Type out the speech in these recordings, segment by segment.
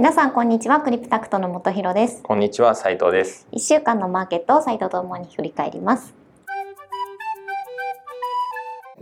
皆さんこんにちは。クリプタクトの本博です。こんにちは斉藤です。1週間のマーケットを斉藤とともに振り返ります。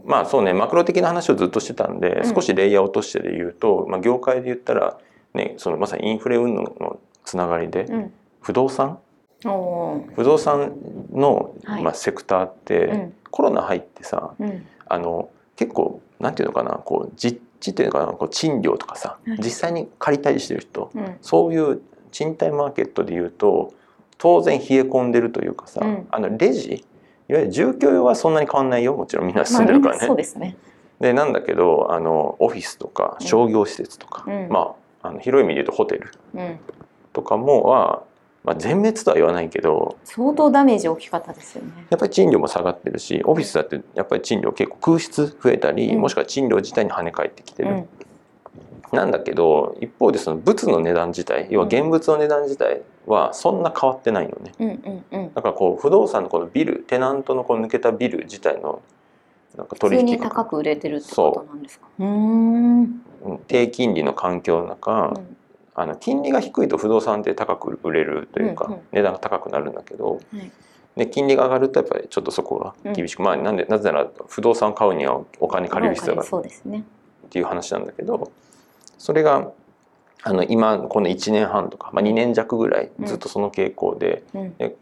まあそうねマクロ的な話をずっとしてたんで、うん、少しレイヤー落としてで言うと、まあ、業界で言ったらねそのまさにインフレ運動のつながりで、うん、不動産？不動産の、まあ、セクターって、はい、コロナ入ってさ、うん、あの結構なんていうのかなこう実地っていうのかなこう賃料とかさ、はい、実際に借りたりしてる人、うん、そういう賃貸マーケットでいうと当然冷え込んでるというかさ、うん、あのレジいわゆる住居用はそんなに変わんないよ。もちろんみんな住んでるからね。まあ、そうですね。でなんだけどあのオフィスとか商業施設とか、うん、まああの広い意味で言うとホテルとかもはまあ、全滅とは言わないけど相当ダメージ大きかったですよね。やっぱり賃料も下がってるしオフィスだってやっぱり賃料結構空室増えたり、うん、もしくは賃料自体に跳ね返ってきてる、うん、なんだけど一方でその物の値段自体要は現物の値段自体はそんな変わってないのね、うんうんうん、だからこう不動産のこのビルテナントのこの抜けたビル自体のなんか取引普通に高く売れてるってことなんですか？うん。低金利の環境の中、うんあの金利が低いと不動産って高く売れるというか、うんうん、値段が高くなるんだけど、はい、で金利が上がるとやっぱりちょっとそこが厳しく、うん、まあなんでなぜなら不動産を買うにはお金借りる必要があるっていう話なんだけどそれがあの今この1年半とか、まあ、2年弱ぐらいずっとその傾向でうん、で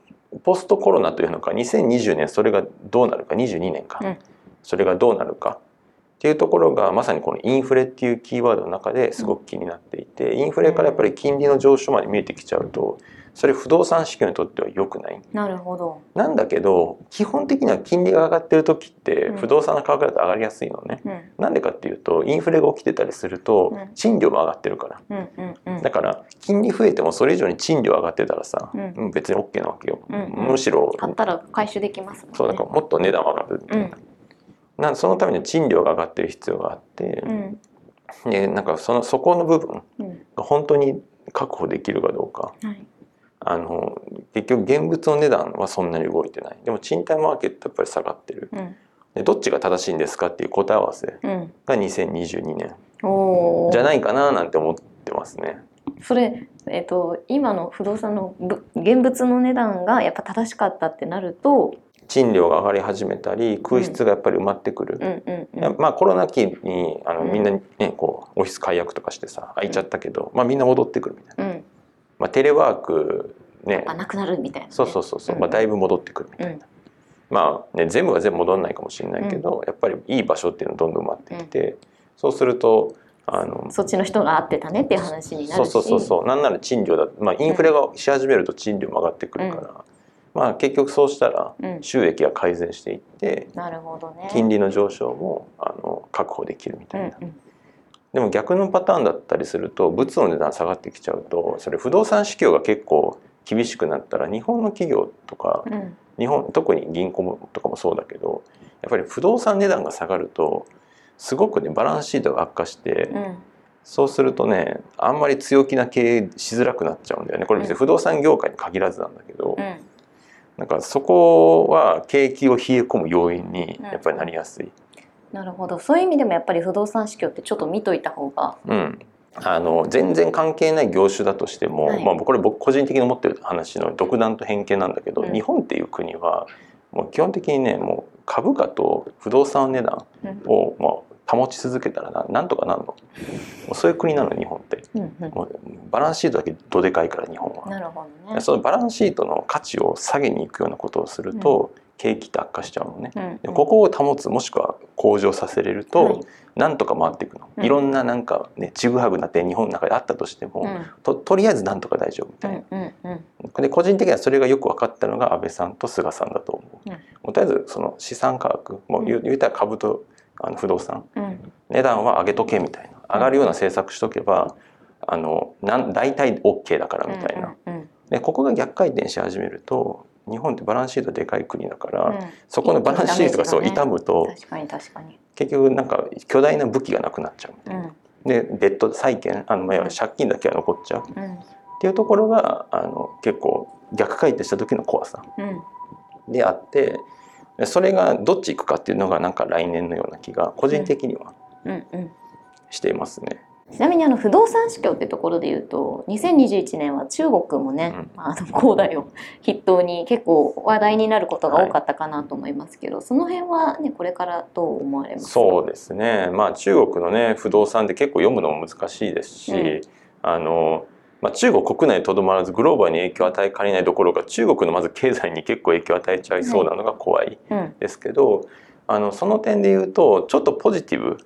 ポストコロナというのか2020年それがどうなるか22年か、うん、それがどうなるかっていうところがまさにこのインフレっていうキーワードの中ですごく気になっていて、インフレからやっぱり金利の上昇まで見えてきちゃうとそれ不動産市況にとっては良くない。なるほど。なんだけど基本的には金利が上がってる時って不動産の価格だと上がりやすいのね。うん、なんでかっていうとインフレが起きてたりすると賃料も上がってるから。だから金利増えてもそれ以上に賃料上がってたらさ、うん、別に OK なわけよ。うんうん、むしろ。買ったら回収できます、ね、そうだからもっと値段上がるみたいな。うんなそのために賃料が上がってる必要があって、うん、でなんかそのそこの部分が本当に確保できるかどうか、うん、あの結局現物の値段はそんなに動いてない。でも賃貸マーケットやっぱり下がってる、うん、でどっちが正しいんですかっていう答え合わせが2022年。じゃないかななんて思ってますね。それ、えーと今の不動産の現物の値段がやっぱ正しかったってなると賃料が上がり始めたり空室がやっぱり埋まってくる、まあコロナ期にあのみんなねこうオフィス解約とかしてさ空いちゃったけど、まあ、みんな戻ってくるみたいな、まあ、テレワークね。なくなるみたいな、ね、そうそうそうそう、まあ、だいぶ戻ってくるみたいな、まあね全部は全部戻らないかもしれないけど、やっぱりいい場所っていうのどんどん埋まってきて、そうするとあのそっちの人が合ってたねっていう話になるし。そうそうそうそう。なんなら賃料だ、まあ、インフレがし始めると賃料も上がってくるから、まあ、結局そうしたら収益が改善していって、なるほどね、金利の上昇もあの確保できるみたいな。うんうん、でも逆のパターンだったりすると物の値段下がってきちゃうとそれ不動産市況が結構厳しくなったら日本の企業とか、うん、日本特に銀行とかもそうだけどやっぱり不動産値段が下がるとすごくねバランスシートが悪化して、うん、そうするとねあんまり強気な経営しづらくなっちゃうんだよね。これ別に不動産業界に限らずなんだけど。うんなんかそこは景気を冷え込む要因にやっぱりなりやすい。なるほど。そういう意味でもやっぱり不動産市況ってちょっと見といた方が。うん、あの全然関係ない業種だとしても、はい、まあ、これ僕個人的に思ってる話の独断と偏見なんだけど、うん、日本っていう国はもう基本的にねもう株価と不動産値段を、まあ、保ち続けたらななんとかなるの？そういう国なの日本って、うんうん、もうバランスシートだけどでかいから日本は。なるほど、ね、そのバランスシートの価値を下げに行くようなことをすると、うん、景気って悪化しちゃうのね、うんうん、ここを保つもしくは向上させれると、はい、なんとか回っていくの、うん、いろんななんかねちぐはぐな点日本の中であったとしても、うん、ととりあえずなんとか大丈夫みたいな、うんうんうん、で個人的にはそれがよく分かったのが安倍さんと菅さんだと思う、もうとりあえずその資産価格もう言うたら株とあの不動産、うん、値段は上げとけみたいな。上がるような政策しとけばあのなん大体 OK だからみたいな、でここが逆回転し始めると日本ってバランスシートでかい国だから、うん、そこのバランスシートがそう傷むと結局なんか巨大な武器がなくなっちゃうみたいな、うん、でデッド債権あの、まあ、借金だけは残っちゃう、うん、っていうところがあの結構逆回転した時の怖さであって。それがどっち行くかっていうのがなんか来年のような気が個人的にはしていますね。ちなみにあの不動産市況ってところで言うと2021年は中国もね、うん、あの恒大を筆頭に結構話題になることが多かったかなと思いますけど、はい、その辺はねこれからどう思われますそうですね。まあ中国のね不動産って結構読むのも難しいですし、うん、あのまあ、中国国内とどまらずグローバルに影響を与えかねないどころか中国のまず経済に結構影響を与えちゃいそうなのが怖いですけど、はいうん、あのその点で言うとちょっとポジティブ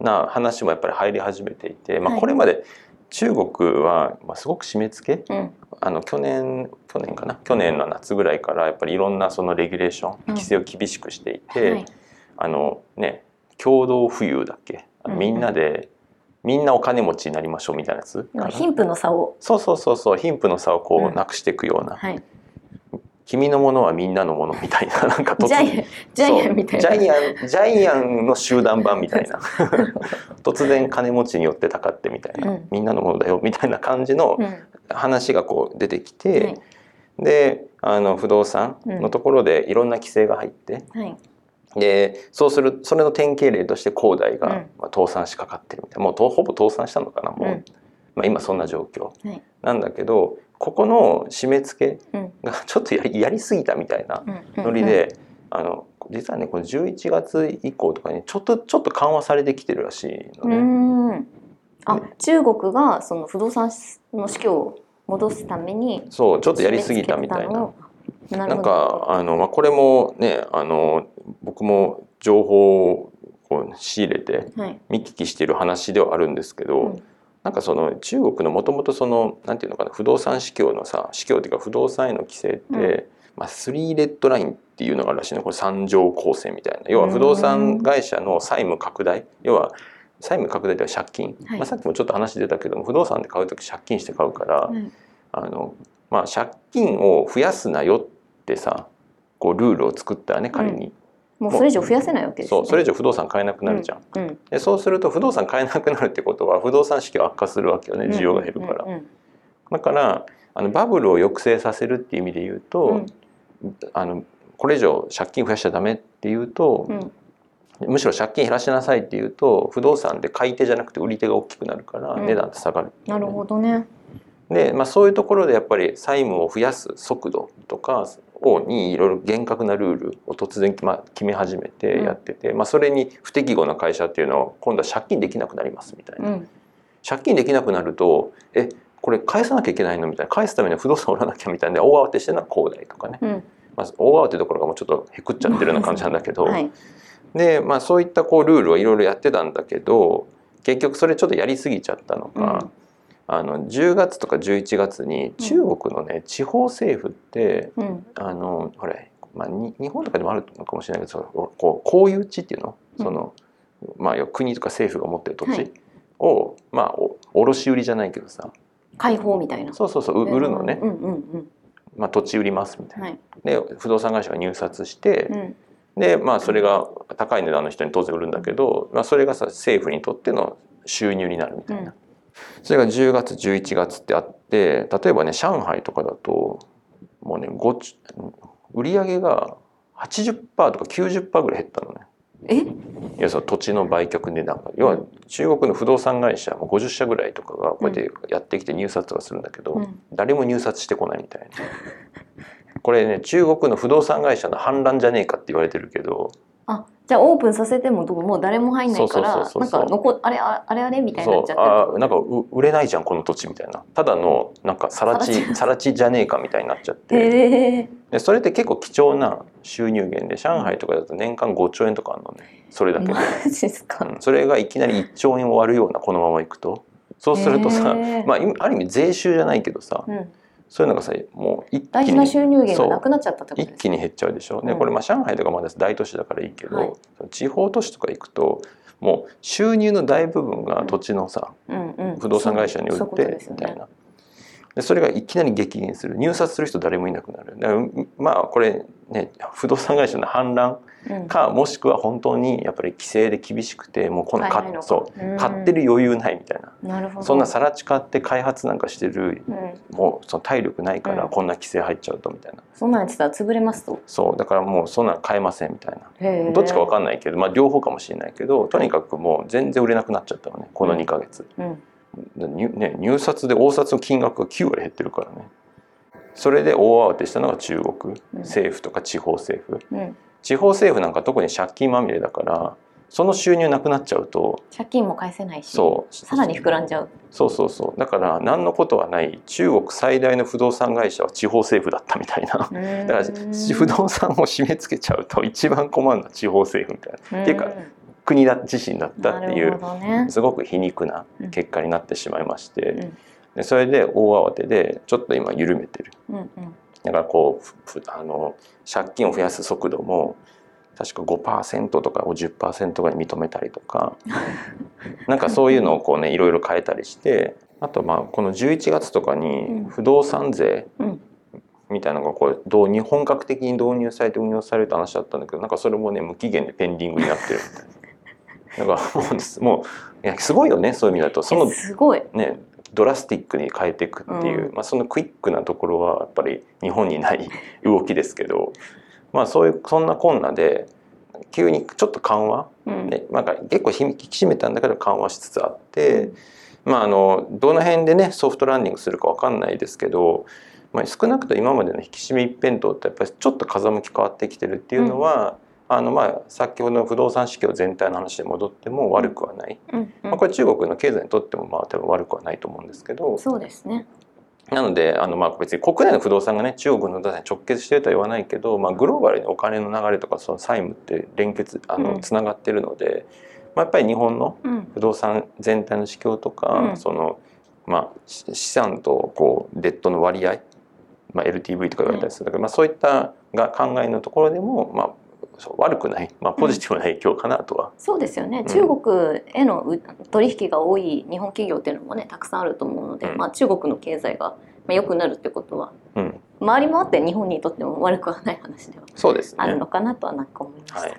な話もやっぱり入り始めていて、まあ、これまで中国はまあすごく締め付け、はい、あの去年去年かな？去年の夏ぐらいからやっぱりいろんなそのレギュレーション規制を厳しくしていて、うんはい、あのね共同富裕だっけ？みんなで、みんなお金持ちになりましょうみたいなやつ？貧富の差を。そうそうそうそう貧富の差をこうなくしていくような、うんはい、君のものはみんなのものみたいな なんかジャイジャイアンみたいな。ジャイアンジャイアンの集団版みたいな。突然金持ちによってたかってみたいな、うん、みんなのものだよみたいな感じの話がこう出てきて、うん、であの不動産のところでいろんな規制が入って、はい、でそうするそれの典型例として恒大が、まあ、倒産しかかってるみたいな。もうほぼ倒産したのかなもう、まあ、今そんな状況、なんだけどここの締め付けがちょっとやりやりすぎたみたいなノリで、あの実はねこの11月以降とかにちょっとちょっと緩和されてきてるらしいのね。あ中国がその不動産の市況を戻すためにそうちょっとやりすぎたみたいな。なんかあの、まあ、これもねあの僕も情報を仕入れて見聞きしている話ではあるんですけど、うん。なんかその中国のもともとそのなんていうのかな不動産市況のさ市況っていうか不動産への規制って、うん、まあ、スリーレッドラインっていうのがあるらしいの。これ三条構成みたいな。要は不動産会社の債務拡大。要は債務拡大では借金、はい、まあ、さっきもちょっと話出たけども不動産で買う時借金して買うから、あのまあ、借金を増やすなよってさこうルールを作ったらね仮に、もうそれ以上増やせないわけです、ね、そうそれ以上不動産買えなくなるじゃん、うん。うん、でそうすると不動産買えなくなるってことは不動産市況悪化するわけよね需要が減るから、うん。うん。うん、だからあのバブルを抑制させるっていう意味で言うと、うん、あのこれ以上借金増やしちゃダメっていうと、うん、むしろ借金減らしなさいっていうと不動産で買い手じゃなくて売り手が大きくなるから値段って下がる、ね、なるほどね。で、まあ、そういうところでやっぱり債務を増やす速度とかをにいろいろ厳格なルールを突然、まあ、決め始めてやってて、うん、まあ、それに不適合な会社っていうのは今度は借金できなくなりますみたいな、うん、借金できなくなるとえこれ返さなきゃいけないのみたいな返すためには不動産売らなきゃみたいな。大慌てしてるのは恒大とかね、うん、まあ、大慌てどころかもうちょっとへくっちゃってるような感じなんだけど、はい、で、まあ、そういったこうルールをいろいろやってたんだけど結局それちょっとやりすぎちゃったのか、あの10月とか11月に中国のね、うん、地方政府って、うん、あのほれ、まあ、に日本とかでもあるのかもしれないけどこう公有地っていうの,、そのまあ、国とか政府が持ってる土地を、はい、まあ卸売じゃないけどさ。開放みたいな。そうそうそう売るのね、うんうんうんまあ、土地売りますみたいな。はい、で不動産会社が入札して、でまあそれが高い値段の人に当然売るんだけど、まあ、それがさ政府にとっての収入になるみたいな。それが10月11月ってあって例えばね上海とかだともうね売り上げが80%とか90%ぐらい減ったのね。え？いやその土地の売却値段が要は中国の不動産会社も50社ぐらいとかがこうやってやってきて入札はするんだけど、うん、誰も入札してこないみたいな。これね中国の不動産会社の反乱じゃねえかって言われてるけどあじゃあオープンさせてももう誰も入んないからなんか残あれあれあれみたいになっちゃってあなんか売れないじゃんこの土地みたいな。ただのなんかさら地さら地じゃねえかみたいになっちゃって、えー、でそれって結構貴重な収入源で上海とかだと年間5兆円とかあるのね。それだけで。マジですか、うん、それがいきなり1兆円終わるようなこのままいくと。そうするとさ、えー、まあある意味税収じゃないけどさ、うんそういうのがさもう一気に収入源がなくなっちゃったってこと一気に減っちゃうでしょ、うん、でこれまあ上海とかまだ大都市だからいいけど、はい、地方都市とか行くともう収入の大部分が土地のさ、うんうん。うん、不動産会社に売ってみたいな。でそれがいきなり激減する。入札する人誰もいなくなる。まあこれね不動産会社の反乱か、もしくは本当にやっぱり規制で厳しくてもうこのか。そう。買ってる余裕ないみたいな。なそんなさら地買って開発なんかしてる、もうその体力ないからこんな規制入っちゃうとみたいな、そんなんやってたら潰れますと。そう。だからもうそんなん買えませんみたいな。どっちか分かんないけど、まあ、両方かもしれないけどとにかくもう全然売れなくなっちゃったのねこの2か月、うん。ね、入札で大札の金額が9割減ってるからね。それで大慌てしたのが中国、政府とか地方政府、うん、地方政府なんか特に借金まみれだからその収入なくなっちゃうと借金も返せないしそうさらに膨らんじゃう。そうそうそう。だから何のことはない。中国最大の不動産会社は地方政府だったみたいな。だから不動産を締め付けちゃうと一番困るのは地方政府みたいな。っていうか国だ自身だったっていう、ね、すごく皮肉な結果になってしまいまして、うん、でそれで大慌てでちょっと今緩めてる。うんうん、だからこうあの借金を増やす速度も確か5%とかを10%ぐらい認めたりとか なんかそういうのをこうねいろいろ変えたりしてあとまあこの11月とかに不動産税みたいなのがこうどう本格的に導入されて運用されるって話だったんだけどなんかそれもね無期限でペンディングになってるみたいな。だからもういやすごいよねそういう意味だと。そのすごい。ねドラスティックに変えていくっていう、うん、まあ、そのクイックなところはやっぱり日本にない 動きですけど、まあ、そういうそんなこんなで急にちょっと緩和、うん、ね、なんか結構引き締めたんだけど緩和しつつあって、うん、まあ、あのどの辺でねソフトランディングするか分かんないですけど、まあ、少なくとも今までの引き締め一辺倒ってやっぱりちょっと風向き変わってきてるっていうのは、あのまあ先ほどの不動産市況全体の話で戻っても悪くはない、うんうん、まあ、これ中国の経済にとってもまあ多分悪くはないと思うんですけど。そうですね。なのであのまあ別に国内の不動産がね中国の不動産に直結してるとは言わないけど、まあ、グローバルにお金の流れとかその債務って連結あのつながってるので、うん、まあ、やっぱり日本の不動産全体の市況とか、うん、そのまあ、資産とこうデッドの割合、まあ、LTV とか言われたりするんだけど、まあ、そういったが考えのところでも、まあ、悪くない、まあ、ポジティブな影響かなとは、うん、そうですよね、中国への取引が多い日本企業っていうのもねたくさんあると思うので、うん、まあ、中国の経済が良くなるってことは、うん、回り回って日本にとっても悪くはない話ではあるのかなとはなんか思いました。はい、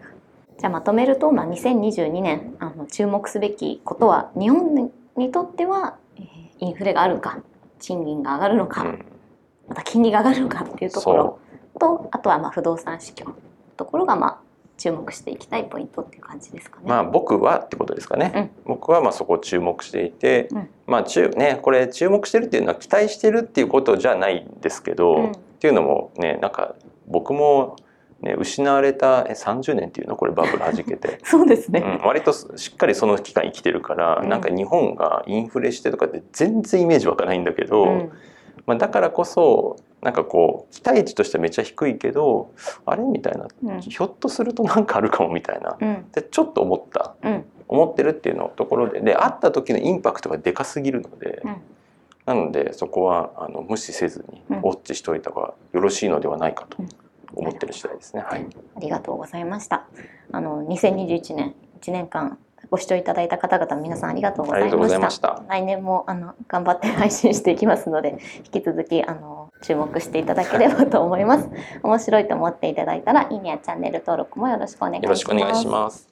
じゃあまとめると、まあ、2022年あの注目すべきことは日本にとっては、えー、インフレがあるのか賃金が上がるのか、また金利が上がるのかっていうところとあとはまあ不動産市況ところがまあ注目していきたいポイントっていう感じですかね。まあ僕はってことですかね。うん、僕はまあそこを注目していて、うん、まあ中ねこれ注目してるっていうのは期待してるっていうことじゃないんですけど、うん、っていうのもねなんか僕もね、失われた30年っていうの？これバブルはじけて。そうですね、うん、割としっかりその期間生きてるから、うん、なんか日本がインフレしてとかって全然イメージ湧かないんだけど、うん、まあ、だからこそなんかこう期待値としてはめっちゃ低いけどあれみたいな、うん、ひょっとするとなんかあるかもみたいな、うん、でちょっと思った、うん、思ってるっていうのところで。で会った時のインパクトがでかすぎるので、なのでそこはあの無視せずにウォッチしといた方がよろしいのではないかと思ってる次第ですね。はい、ありがとうございました。あの2021年1年間ご視聴いただいた方々皆さんありがとうございました。来年もあの頑張って配信していきますので引き続きあの注目していただければと思います。面白いと思っていただいたらいいねやチャンネル登録もよろしくお願いします。よろしくお願いします。